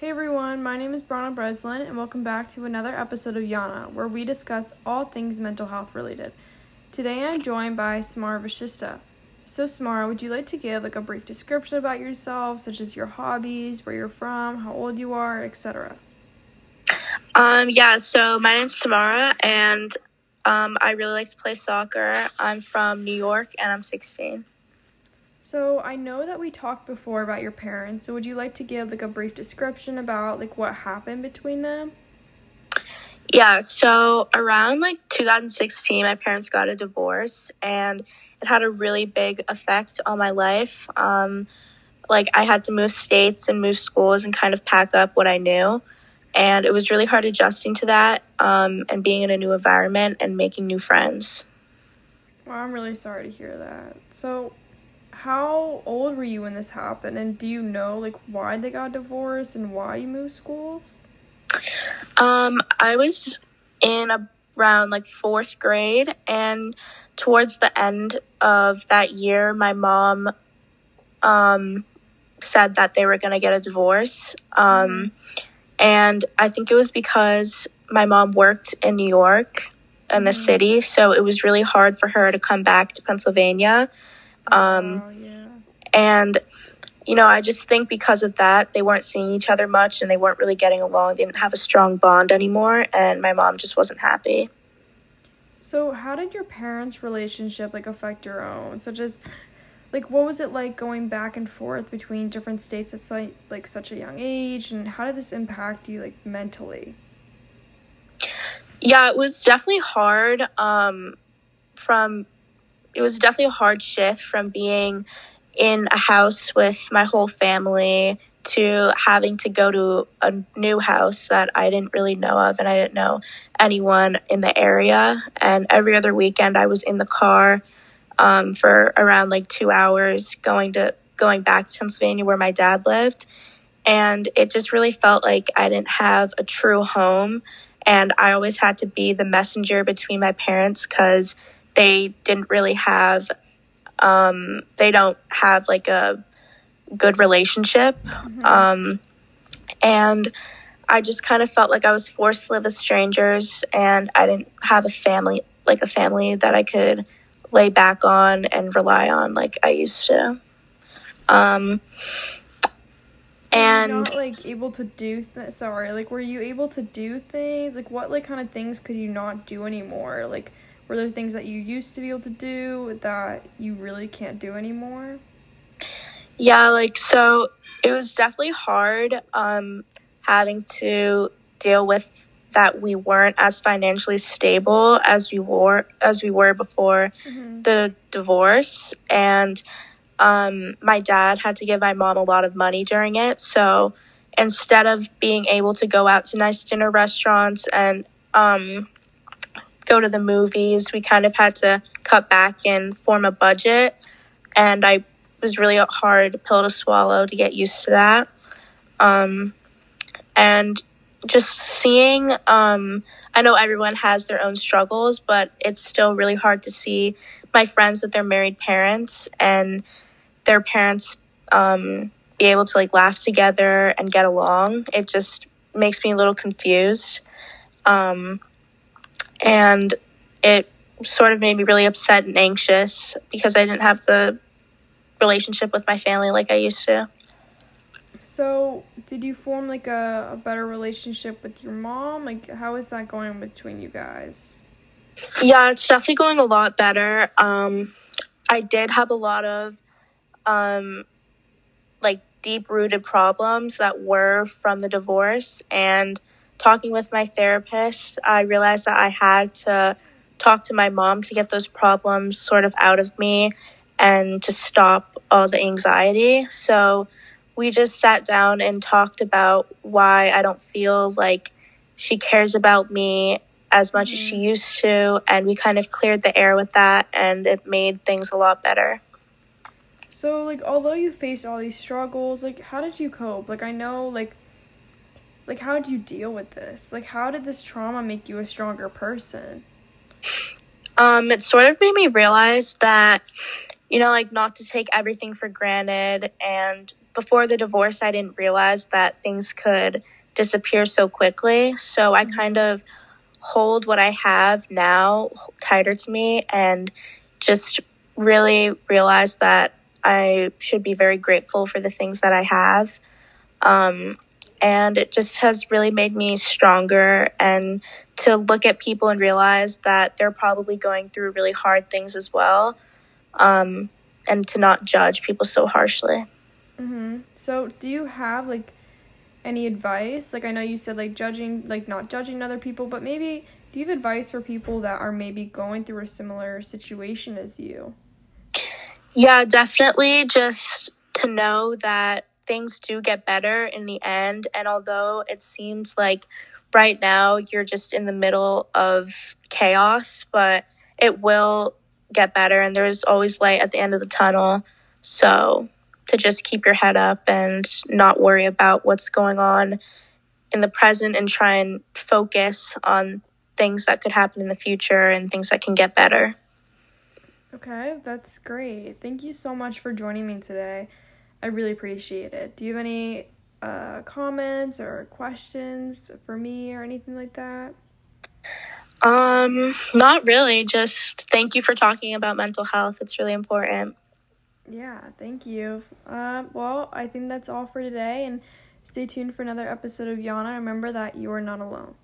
Hey everyone, my name is Brannagh Breslin, and welcome back to another episode of Yana, where we discuss all things mental health related. Today I'm joined by Samara Vasishta. So Samara, would you like to give like a brief description about yourself, such as your hobbies, where you're from, how old you are, etc.? Um, yeah, so my name's Samara, and um, I really like to play soccer. I'm from New York, and I'm 16. So I know that we talked before about your parents. So would you like to give like a brief description about like what happened between them? Yeah, so around like 2016, my parents got a divorce, and it had a really big effect on my life. Um, like I had to move states and move schools and kind of pack up what I knew, and it was really hard adjusting to that um, and being in a new environment and making new friends. Well, I'm really sorry to hear that. So how old were you when this happened and do you know like why they got divorced and why you moved schools um i was in around like fourth grade and towards the end of that year my mom um said that they were going to get a divorce um mm-hmm. and i think it was because my mom worked in new york in the mm-hmm. city so it was really hard for her to come back to pennsylvania um, oh, yeah. And, you know, I just think because of that, they weren't seeing each other much and they weren't really getting along. They didn't have a strong bond anymore. And my mom just wasn't happy. So, how did your parents' relationship like affect your own? Such as, like, what was it like going back and forth between different states at like, like such a young age, and how did this impact you like mentally? Yeah, it was definitely hard. Um, from it was definitely a hard shift from being in a house with my whole family to having to go to a new house that I didn't really know of and I didn't know anyone in the area. And every other weekend I was in the car um, for around like two hours going to going back to Pennsylvania where my dad lived. And it just really felt like I didn't have a true home. And I always had to be the messenger between my parents because they didn't really have um, they don't have like a good relationship. Mm-hmm. um, and i just kind of felt like i was forced to live with strangers and i didn't have a family like a family that i could lay back on and rely on like i used to. Um, and not like able to do th- sorry like were you able to do things? Like what like kind of things could you not do anymore? Like were there things that you used to be able to do that you really can't do anymore? Yeah, like so it was definitely hard um having to deal with that we weren't as financially stable as we were as we were before mm-hmm. the divorce and um, my dad had to give my mom a lot of money during it so instead of being able to go out to nice dinner restaurants and um, go to the movies. We kind of had to cut back and form a budget. And I was really a hard pill to swallow to get used to that. Um, and just seeing, um, I know everyone has their own struggles, but it's still really hard to see my friends with their married parents and their parents um, be able to like laugh together and get along. It just makes me a little confused. Um, and it sort of made me really upset and anxious because I didn't have the relationship with my family like I used to. So, did you form like a, a better relationship with your mom? Like, how is that going between you guys? Yeah, it's definitely going a lot better. Um, I did have a lot of um, like deep rooted problems that were from the divorce, and talking with my therapist, I realized that I had to talk to my mom to get those problems sort of out of me and to stop all the anxiety. So we just sat down and talked about why I don't feel like she cares about me as much mm-hmm. as she mm-hmm. used to. And we kind of cleared the air with that, and it made things a lot better. So, like, although you faced all these struggles, like, how did you cope? Like, I know, like, like how did you deal with this like how did this trauma make you a stronger person um it sort of made me realize that you know like not to take everything for granted and before the divorce, I didn't realize that things could disappear so quickly. So I kind of hold what I have now tighter to me and just really realize that I should be very grateful for the things that I have. Um, and it just has really made me stronger and to look at people and realize that they're probably going through really hard things as well um, and to not judge people so harshly. Mm-hmm. so do you have like any advice? Like i know you said like judging like not judging other people but maybe do you have advice for people that are maybe going through a similar situation as you? Yeah definitely just to know that things do get better in the end. And although it seems like right now you're just in the middle of chaos, but it will get better and there's always light at the end of the tunnel. So to just keep your head up and not worry about what's going on in the present and try and focus on things that could happen in the future and things that can get better. Okay, that's great. Thank you so much for joining me today. I really appreciate it. Do you have any uh, comments or questions for me or anything like that? Um, not really. Just thank you for talking about mental health. It's really important. Yeah, thank you. Uh, well, I think that's all for today, and stay tuned for another episode of Yana. Remember that you are not alone.